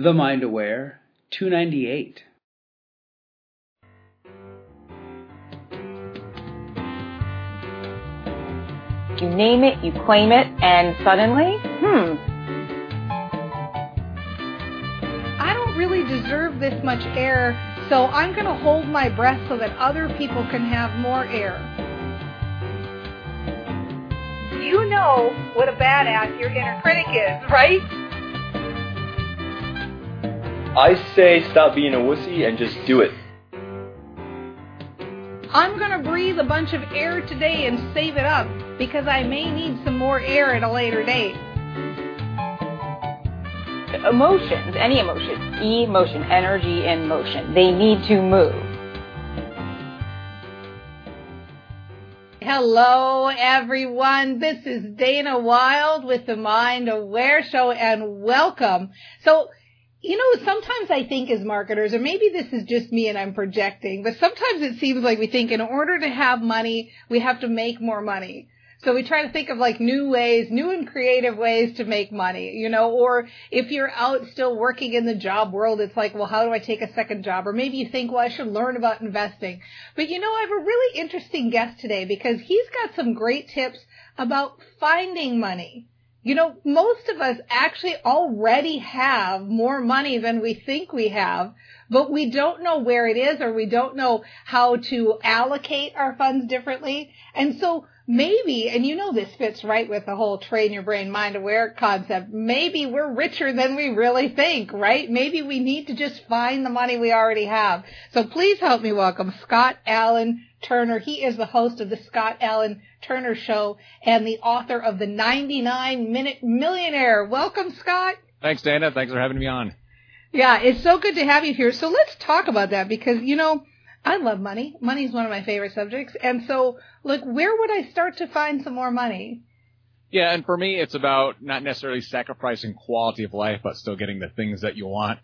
The Mind Aware 298. You name it, you claim it, and suddenly, hmm. I don't really deserve this much air, so I'm going to hold my breath so that other people can have more air. You know what a badass your inner critic is, right? I say stop being a wussy and just do it. I'm going to breathe a bunch of air today and save it up because I may need some more air at a later date. Emotions, any emotion, emotion, energy in motion, they need to move. Hello, everyone. This is Dana Wilde with the Mind Aware Show, and welcome. So, you know, sometimes I think as marketers, or maybe this is just me and I'm projecting, but sometimes it seems like we think in order to have money, we have to make more money. So we try to think of like new ways, new and creative ways to make money, you know, or if you're out still working in the job world, it's like, well, how do I take a second job? Or maybe you think, well, I should learn about investing. But you know, I have a really interesting guest today because he's got some great tips about finding money. You know, most of us actually already have more money than we think we have, but we don't know where it is or we don't know how to allocate our funds differently. And so maybe, and you know this fits right with the whole train your brain mind aware concept, maybe we're richer than we really think, right? Maybe we need to just find the money we already have. So please help me welcome Scott Alan Turner. He is the host of the Scott Alan Turner Show and the author of the 99 Minute Millionaire. Welcome, Scott. Thanks, Dana. Thanks for having me on. Yeah, it's so good to have you here. So let's talk about that because, you know, I love money. Money is one of my favorite subjects. And so, like, where would I start to find some more money? Yeah, and for me, it's about not necessarily sacrificing quality of life, but still getting the things that you want.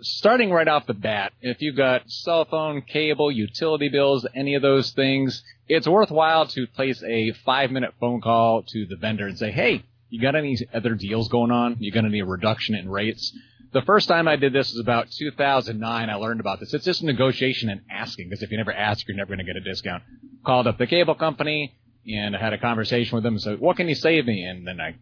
Starting right off the bat, if you've got cell phone, cable, utility bills, any of those things, it's worthwhile to place a five minute phone call to the vendor and say, hey, you got any other deals going on? You got any reduction in rates? The first time I did this was about 2009. I learned about this. It's just negotiation and asking, because if you never ask, you're never going to get a discount. Called up the cable company and I had a conversation with them. So, what can you save me? And then I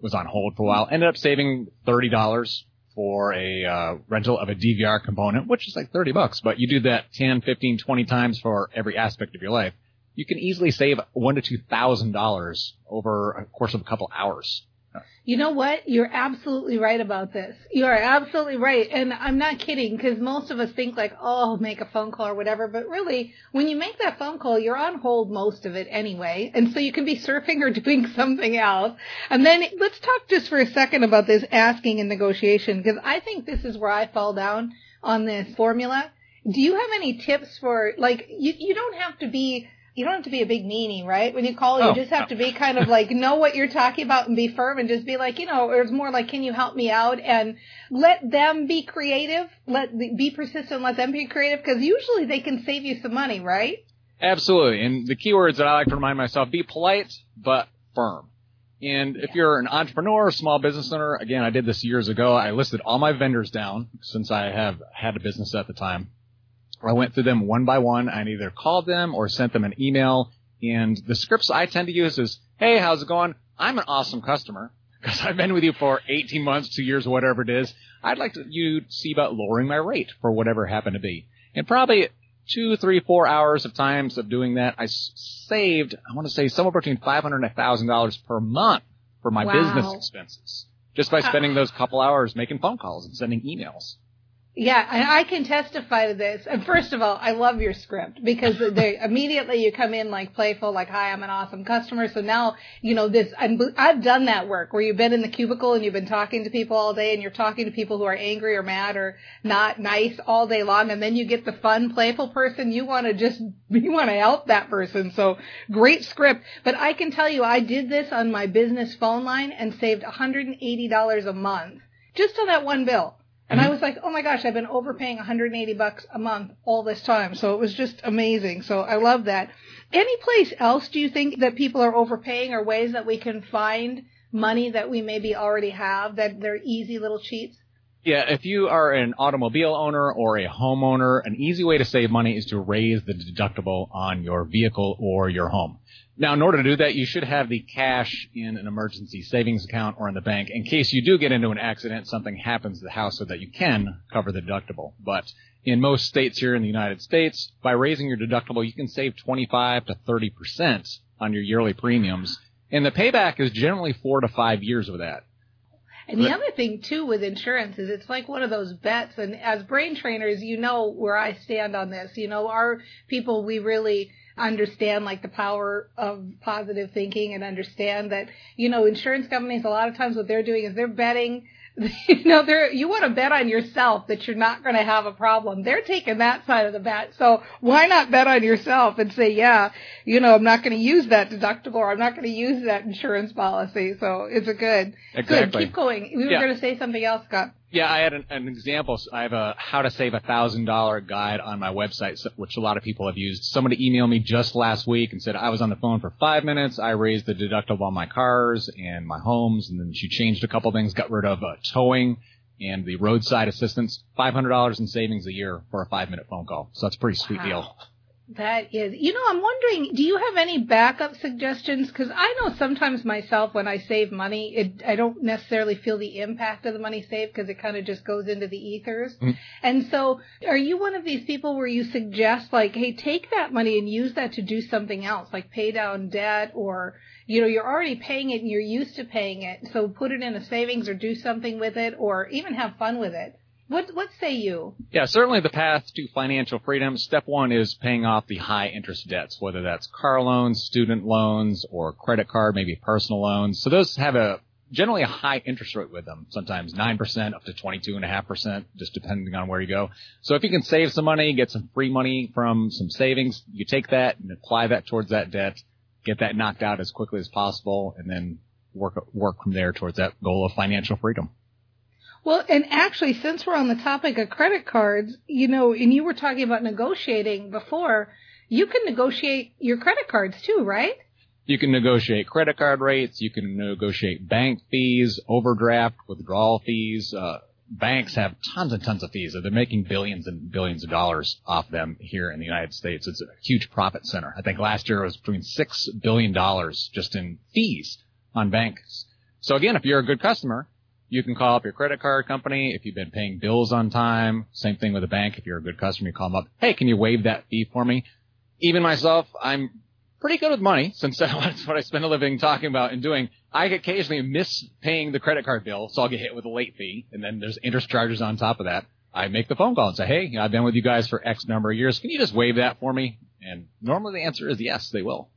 was on hold for a while. Ended up saving thirty dollars for a uh, rental of a DVR component, which is like 30 bucks. But you do that 10, 15, 20 times for every aspect of your life. You can easily save one to two thousand dollars over a course of a couple hours. You know what? You're absolutely right about this. You are absolutely right. And I'm not kidding because most of us think like, oh, make a phone call or whatever. But really, when you make that phone call, you're on hold most of it anyway. And so you can be surfing or doing something else. And then let's talk just for a second about this asking and negotiation because I think this is where I fall down on this formula. Do you have any tips for like, you, you don't have to be you don't have to be a big meanie, right? When you call, you oh, just have to be kind of like know what you're talking about and be firm and just be like, you know, it's more like, can you help me out and let them be creative, let be persistent, let them be creative because usually they can save you some money, right? Absolutely. And the keywords that I like to remind myself: be polite but firm. And if you're an entrepreneur, small business owner, again, I did this years ago. I listed all my vendors down since I have had a business at the time. I went through them one by one. I either called them or sent them an email. And the scripts I tend to use is, Hey, how's it going? I'm an awesome customer because I've been with you for 18 months, two years, whatever it is. I'd like to, you to see about lowering my rate for whatever happened to be. And probably two, three, four hours of times of doing that, I saved, I want to say somewhere between 500 and $1,000 per month for my wow. business expenses just by spending uh-huh. those couple hours making phone calls and sending emails. Yeah, and I can testify to this. And first of all, I love your script because they immediately you come in like playful, like, "Hi, I'm an awesome customer." So now, you know, this I'm, I've done that work where you've been in the cubicle and you've been talking to people all day, and you're talking to people who are angry or mad or not nice all day long, and then you get the fun, playful person. You want to just you want to help that person. So great script. But I can tell you, I did this on my business phone line and saved $180 a month just on that one bill. And mm-hmm. I was like, oh my gosh, I've been overpaying 180 bucks a month all this time. So it was just amazing. So I love that. Any place else do you think that people are overpaying or ways that we can find money that we maybe already have that they're easy little cheats? Yeah, if you are an automobile owner or a homeowner, an easy way to save money is to raise the deductible on your vehicle or your home. Now, in order to do that, you should have the cash in an emergency savings account or in the bank in case you do get into an accident, something happens to the house so that you can cover the deductible. But in most states here in the United States, by raising your deductible, you can save 25 to 30% on your yearly premiums. And the payback is generally four to five years of that. And the other thing too with insurance is it's like one of those bets. And as brain trainers, you know where I stand on this. You know, our people, we really understand like the power of positive thinking and understand that, you know, insurance companies, a lot of times what they're doing is they're betting you know, they're, you want to bet on yourself that you're not going to have a problem. They're taking that side of the bet. So why not bet on yourself and say, yeah, you know, I'm not going to use that deductible or I'm not going to use that insurance policy. So it's a good, exactly. good. Keep going. We were Yeah. going to say something else, Scott. Yeah, I had an, an example. I have a how to save a thousand dollar guide on my website, which a lot of people have used. Somebody emailed me just last week and said I was on the phone for five minutes. I raised the deductible on my cars and my homes, and then she changed a couple things, got rid of uh, towing and the roadside assistance. Five hundred dollars in savings a year for a five minute phone call. So that's a pretty sweet Wow. deal. That is, you know, I'm wondering, do you have any backup suggestions? Because I know sometimes myself when I save money, it, I don't necessarily feel the impact of the money saved because it kind of just goes into the ethers. Mhm. And so, are you one of these people where you suggest like, hey, take that money and use that to do something else, like pay down debt or, you know, you're already paying it and you're used to paying it, so put it in a savings or do something with it or even have fun with it. What what say you? Yeah, certainly the path to financial freedom. Step one is paying off the high interest debts, whether that's car loans, student loans, or credit card, maybe personal loans. So those have a generally a high interest rate with them, sometimes 9% up to 22.5%, just depending on where you go. So if you can save some money, get some free money from some savings, you take that and apply that towards that debt, get that knocked out as quickly as possible, and then work, work from there towards that goal of financial freedom. Well, and actually, since we're on the topic of credit cards, you know, and you were talking about negotiating before, you can negotiate your credit cards too, right? You can negotiate credit card rates. You can negotiate bank fees, overdraft, withdrawal fees. Uh, banks have tons and tons of fees. They're making billions and billions of dollars off them here in the United States. It's a huge profit center. I think last year it was between six billion dollars just in fees on banks. So again, if you're a good customer, you can call up your credit card company if you've been paying bills on time. Same thing with a bank. If you're a good customer, you call them up. Hey, can you waive that fee for me? Even myself, I'm pretty good with money since that's what I spend a living talking about and doing. I occasionally miss paying the credit card bill, so I'll get hit with a late fee, and then there's interest charges on top of that. I make the phone call and say, hey, I've been with you guys for X number of years. Can you just waive that for me? And normally the answer is yes, they will.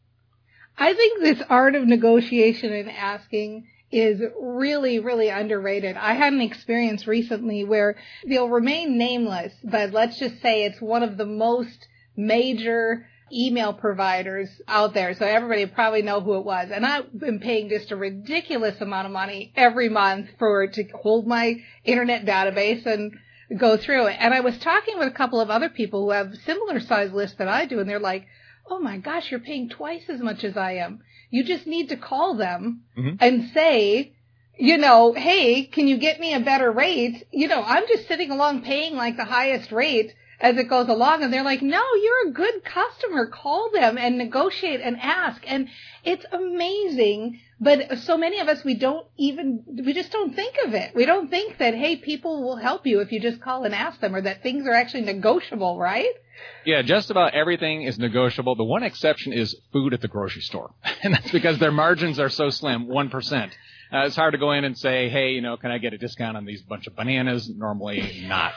I think this art of negotiation and asking is really, really underrated. I had an experience recently where they'll remain nameless, but let's just say it's one of the most major email providers out there. So everybody probably know who it was. And I've been paying just a ridiculous amount of money every month for to hold my internet database and go through it. And I was talking with a couple of other people who have similar size lists that I do and they're like, Oh my gosh, you're paying twice as much as I am. You just need to call them Mhm. and say, you know, hey, can you get me a better rate? You know, I'm just sitting along paying like the highest rate as it goes along. And they're like, no, you're a good customer. Call them and negotiate and ask. And it's amazing. But so many of us, we don't even, we just don't think of it. We don't think that, hey, people will help you if you just call and ask them or that things are actually negotiable, right? Yeah, just about everything is negotiable. The one exception is food at the grocery store. And that's because their margins are so slim, 1%. Uh, it's hard to go in and say, hey, you know, can I get a discount on these bunch of bananas? Normally not.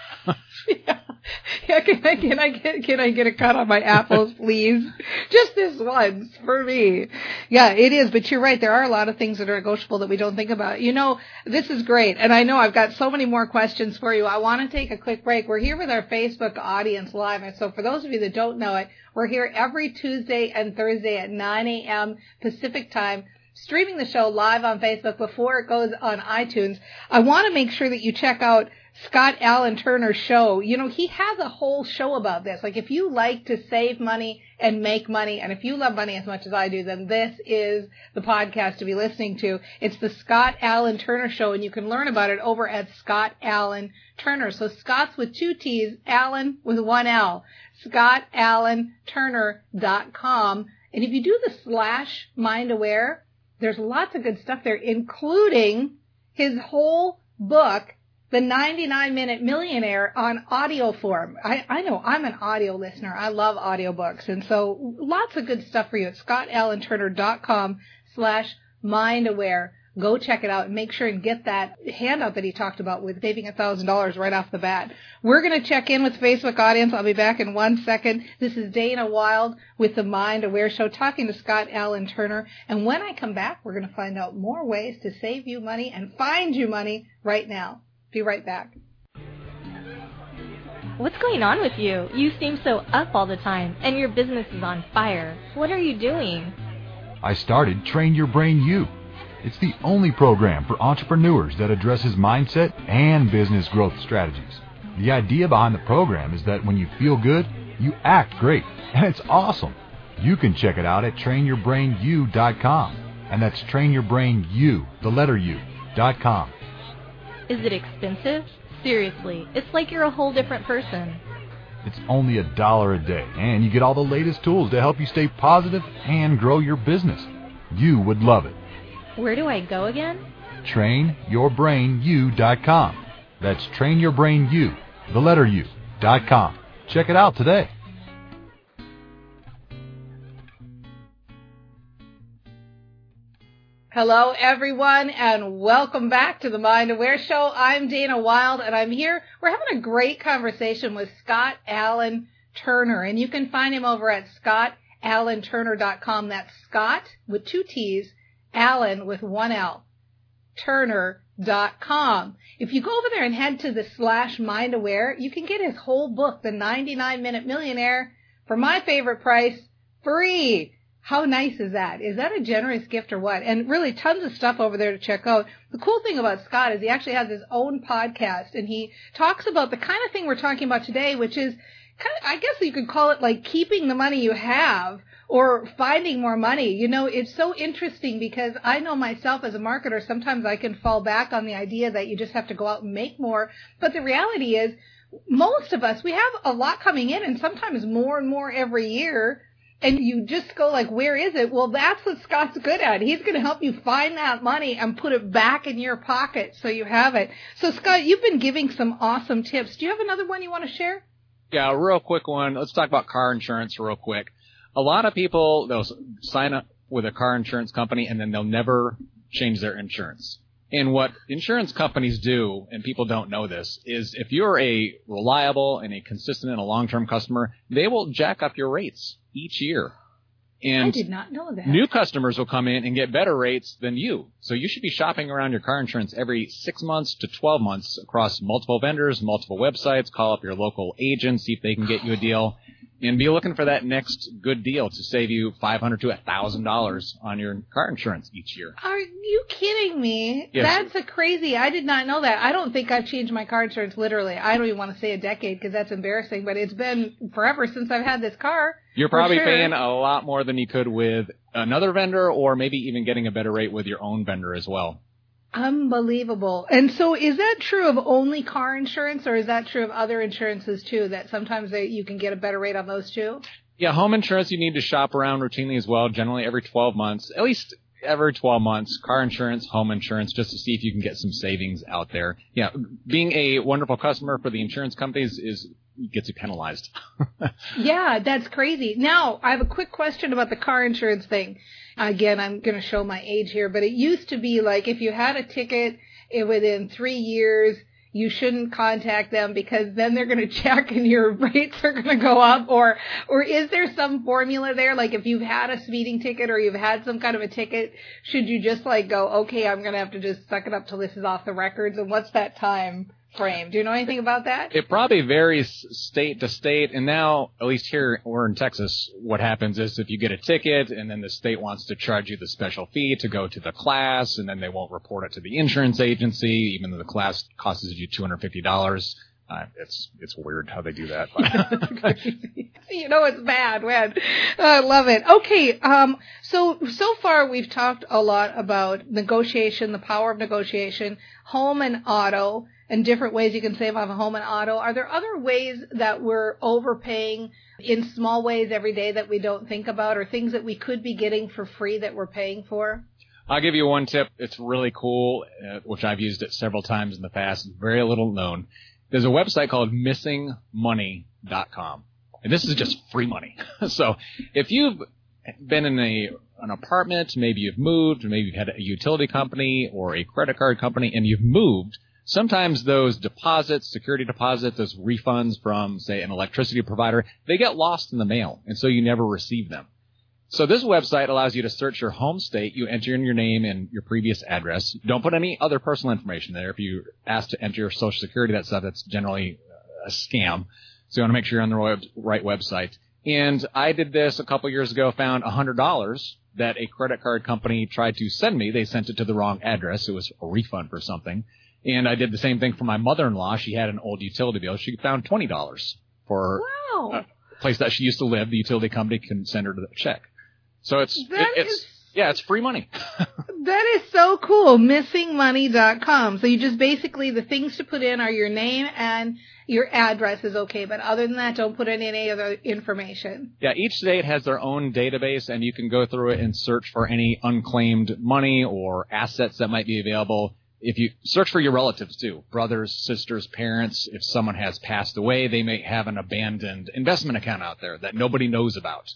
yeah. yeah, can I can I get can I get a cut on my apples, please? Just this once for me. Yeah, it is. But you're right. There are a lot of things that are negotiable that we don't think about. You know, this is great, and I know I've got so many more questions for you. I want to take a quick break. We're here with our Facebook audience live, and so for those of you that don't know it, we're here every Tuesday and Thursday at 9 a.m. Pacific time streaming the show live on Facebook before it goes on iTunes. I want to make sure that you check out Scott Alan Turner show, you know, he has a whole show about this. Like if you like to save money and make money, and if you love money as much as I do, then this is the podcast to be listening to. It's the Scott Alan Turner show, and you can learn about it over at Scott Alan Turner. So Scott's with two T's, Alan with one L. ScottAlanTurner.com. And if you do the slash mind aware, there's lots of good stuff there, including his whole book, The 99 Minute Millionaire on audio form. I, I know I'm an audio listener. I love audiobooks. And so lots of good stuff for you at scottalanturner.com slash mind aware go check it out and make sure and get that handout that he talked about with saving a thousand dollars right off the bat. We're going to check in with Facebook audience. I'll be back in one second. This is Dana Wilde with the Mind Aware Show talking to Scott Alan Turner. And when I come back, we're going to find out more ways to save you money and find you money right now. Be right back. What's going on with you? You seem so up all the time, and your business is on fire. What are you doing? I started Train Your Brain U it's the only program for entrepreneurs that addresses mindset and business growth strategies. The idea behind the program is that when you feel good, you act great, and it's awesome. You can check it out at trainyourbrainu.com, and that's trainyourbrainu, the letter U, dot com. Is it expensive? Seriously, it's like you're a whole different person. It's only a dollar a day, and you get all the latest tools to help you stay positive and grow your business. You would love it. Where do I go again? TrainYourBrainU.com. That's TrainYourBrainU, the letter U, dot com. Check it out today. Hello, everyone, and welcome back to the Mind Aware Show. I'm Dana Wilde, and I'm here. We're having a great conversation with Scott Alan Turner, and you can find him over at scottalanturner.com. That's Scott with two T's Alan with one L, Turner.com. If you go over there and head to the slash mind aware, you can get his whole book, The 99 Minute Millionaire, for my favorite price, free. How nice is that? Is that a generous gift or what? And really tons of stuff over there to check out. The cool thing about Scott is he actually has his own podcast and he talks about the kind of thing we're talking about today, which is kind of, I guess you could call it like keeping the money you have or finding more money. You know, it's so interesting because I know myself as a marketer, sometimes I can fall back on the idea that you just have to go out and make more. But the reality is, most of us, we have a lot coming in and sometimes more and more every year. And you just go like, where is it? Well, that's what Scott's good at. He's going to help you find that money and put it back in your pocket so you have it. So Scott, you've been giving some awesome tips. Do you have another one you want to share? Yeah, real quick one. Let's talk about car insurance real quick a lot of people they'll sign up with a car insurance company and then they'll never change their insurance. And what insurance companies do, and people don't know this, is if you're a reliable and a consistent and a long-term customer, they will jack up your rates each year. And I did not know that. New customers will come in and get better rates than you. So you should be shopping around your car insurance every six months to 12 months across multiple vendors, multiple websites. Call up your local agent, see if they can get you a deal and be looking for that next good deal to save you five hundred to a thousand dollars on your car insurance each year. Are you kidding me? Yes. That's a crazy. I did not know that. I don't think I've changed my car insurance literally. I don't even want to say a decade because that's embarrassing, but it's been forever since I've had this car. You're probably sure. paying a lot more than you could with another vendor, or maybe even getting a better rate with your own vendor as well. Unbelievable. And so is that true of only car insurance or is that true of other insurances too that sometimes they, you can get a better rate on those too? Yeah, home insurance you need to shop around routinely as well, generally every 12 months, at least every 12 months, car insurance, home insurance, just to see if you can get some savings out there. Yeah, being a wonderful customer for the insurance companies is gets you penalized. yeah, that's crazy. Now, I have a quick question about the car insurance thing. Again, I'm going to show my age here, but it used to be like if you had a ticket within three years, you shouldn't contact them because then they're going to check and your rates are going to go up or or is there some formula there like if you've had a speeding ticket or you've had some kind of a ticket should you just like go okay I'm going to have to just suck it up till this is off the records and what's that time frame. Do you know anything about that? It probably varies state to state, and now, at least here, we're in Texas, what happens is if you get a ticket and then the state wants to charge you the special fee to go to the class, and then they won't report it to the insurance agency, even though the class costs you $250. Uh, it's it's weird how they do that. you know it's bad, man. I love it. Okay, um, so so far we've talked a lot about negotiation, the power of negotiation, home and auto, and different ways you can save on a home and auto. Are there other ways that we're overpaying in small ways every day that we don't think about, or things that we could be getting for free that we're paying for? I'll give you one tip. It's really cool, uh, which I've used it several times in the past. Very little known there's a website called missingmoney.com. And this is just free money. so if you've been in a an apartment, maybe you've moved, maybe you've had a utility company or a credit card company and you've moved, sometimes those deposits, security deposits, those refunds from say an electricity provider, they get lost in the mail and so you never receive them. So this website allows you to search your home state. You enter in your name and your previous address. Don't put any other personal information there. If you ask to enter your social security, that stuff, that's generally uh, a scam. So you want to make sure you're on the right website. And I did this a couple years ago, found $100 that a credit card company tried to send me. They sent it to the wrong address. It was a refund for something. And I did the same thing for my mother-in-law. She had an old utility bill. She found $20 for wow. a place that she used to live. The utility company can send her the check. So it's it, it's is, yeah, it's free money. that is so cool. Missingmoney.com. So you just basically the things to put in are your name and your address is okay, but other than that, don't put in any other information. Yeah, each state has their own database, and you can go through it and search for any unclaimed money or assets that might be available. If you search for your relatives too, brothers, sisters, parents, if someone has passed away, they may have an abandoned investment account out there that nobody knows about.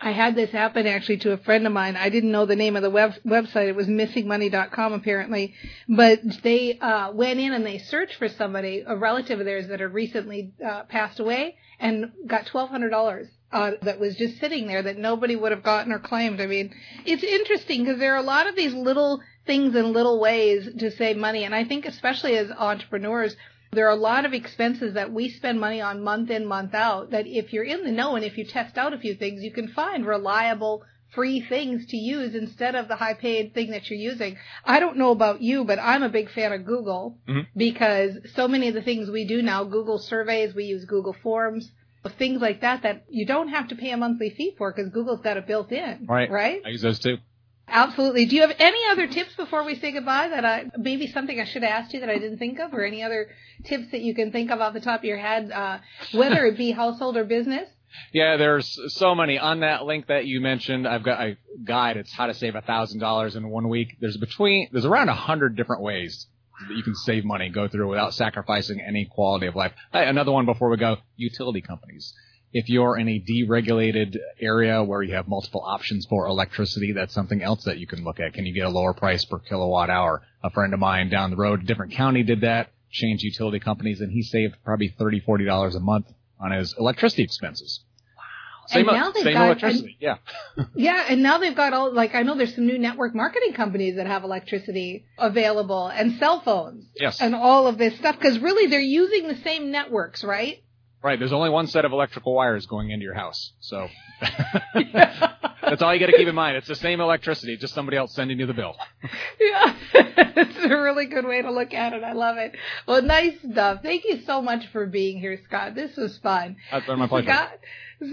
I had this happen actually to a friend of mine. I didn't know the name of the web- website. It was missingmoney.com apparently. But they uh, went in and they searched for somebody, a relative of theirs that had recently uh, passed away, and got $1,200 uh, that was just sitting there that nobody would have gotten or claimed. I mean, it's interesting because there are a lot of these little things and little ways to save money. And I think especially as entrepreneurs, there are a lot of expenses that we spend money on month in, month out that if you're in the know and if you test out a few things, you can find reliable free things to use instead of the high paid thing that you're using. I don't know about you, but I'm a big fan of Google mm-hmm. because so many of the things we do now, Google surveys, we use Google Forms, things like that that you don't have to pay a monthly fee for because Google's got it built in. Right. Right? I use those too. Absolutely. Do you have any other tips before we say goodbye that I maybe something I should have asked you that I didn't think of, or any other tips that you can think of off the top of your head, uh, whether it be household or business? Yeah, there's so many on that link that you mentioned. I've got a guide. It's how to save a thousand dollars in one week. There's between there's around a hundred different ways that you can save money, go through without sacrificing any quality of life. Hey, another one before we go: utility companies if you're in a deregulated area where you have multiple options for electricity, that's something else that you can look at. Can you get a lower price per kilowatt hour? A friend of mine down the road, a different county did that, changed utility companies, and he saved probably thirty, forty dollars $40 a month on his electricity expenses. Wow. Same, and now they've got, electricity, and, yeah. yeah, and now they've got all, like, I know there's some new network marketing companies that have electricity available and cell phones. Yes. And all of this stuff, because really they're using the same networks, right? Right. There's only one set of electrical wires going into your house. So that's all you got to keep in mind. It's the same electricity, just somebody else sending you the bill. yeah. it's a really good way to look at it. I love it. Well, nice stuff. Thank you so much for being here, Scott. This was fun. That's been my pleasure. Scott,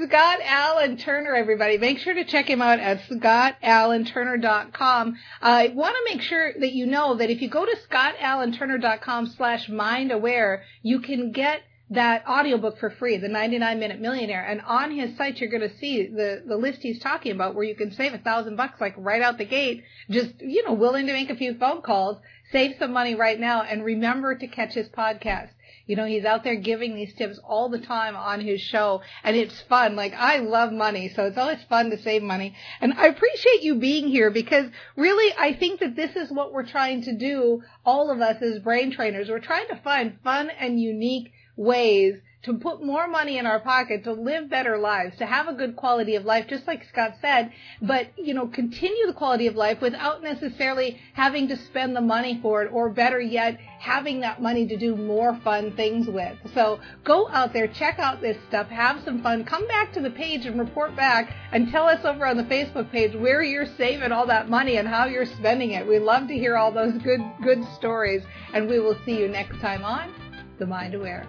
Scott Alan Turner, everybody. Make sure to check him out at scottalanturner.com. I want to make sure that you know that if you go to scottalanturner.com slash mindaware, you can get that audiobook for free, The 99 Minute Millionaire. And on his site, you're going to see the, the list he's talking about where you can save a thousand bucks like right out the gate. Just, you know, willing to make a few phone calls, save some money right now and remember to catch his podcast. You know, he's out there giving these tips all the time on his show and it's fun. Like I love money, so it's always fun to save money. And I appreciate you being here because really I think that this is what we're trying to do, all of us as brain trainers. We're trying to find fun and unique ways to put more money in our pocket, to live better lives, to have a good quality of life, just like Scott said, but, you know, continue the quality of life without necessarily having to spend the money for it, or better yet, having that money to do more fun things with. So go out there, check out this stuff, have some fun, come back to the page and report back and tell us over on the Facebook page where you're saving all that money and how you're spending it. We love to hear all those good, good stories and we will see you next time on The Mind Aware.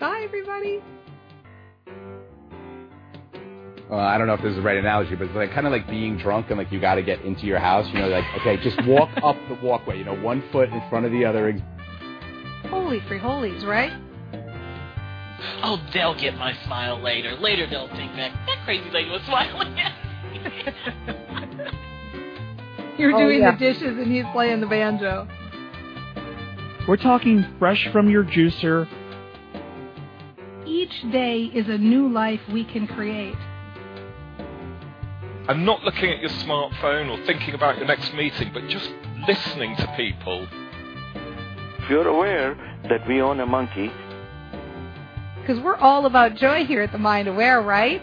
Bye, everybody. Well, I don't know if this is the right analogy, but it's like kind of like being drunk and like you got to get into your house. You know, like okay, just walk up the walkway. You know, one foot in front of the other. Holy free holies, right? Oh, they'll get my smile later. Later they'll think that that crazy lady was smiling at me. You're Oh, doing yeah. the dishes and he's playing the banjo. We're talking fresh from your juicer. Each day is a new life we can create. and not looking at your smartphone or thinking about your next meeting, but just listening to people. If you're aware that we own a monkey, Because we're all about joy here at the Mind Aware, right?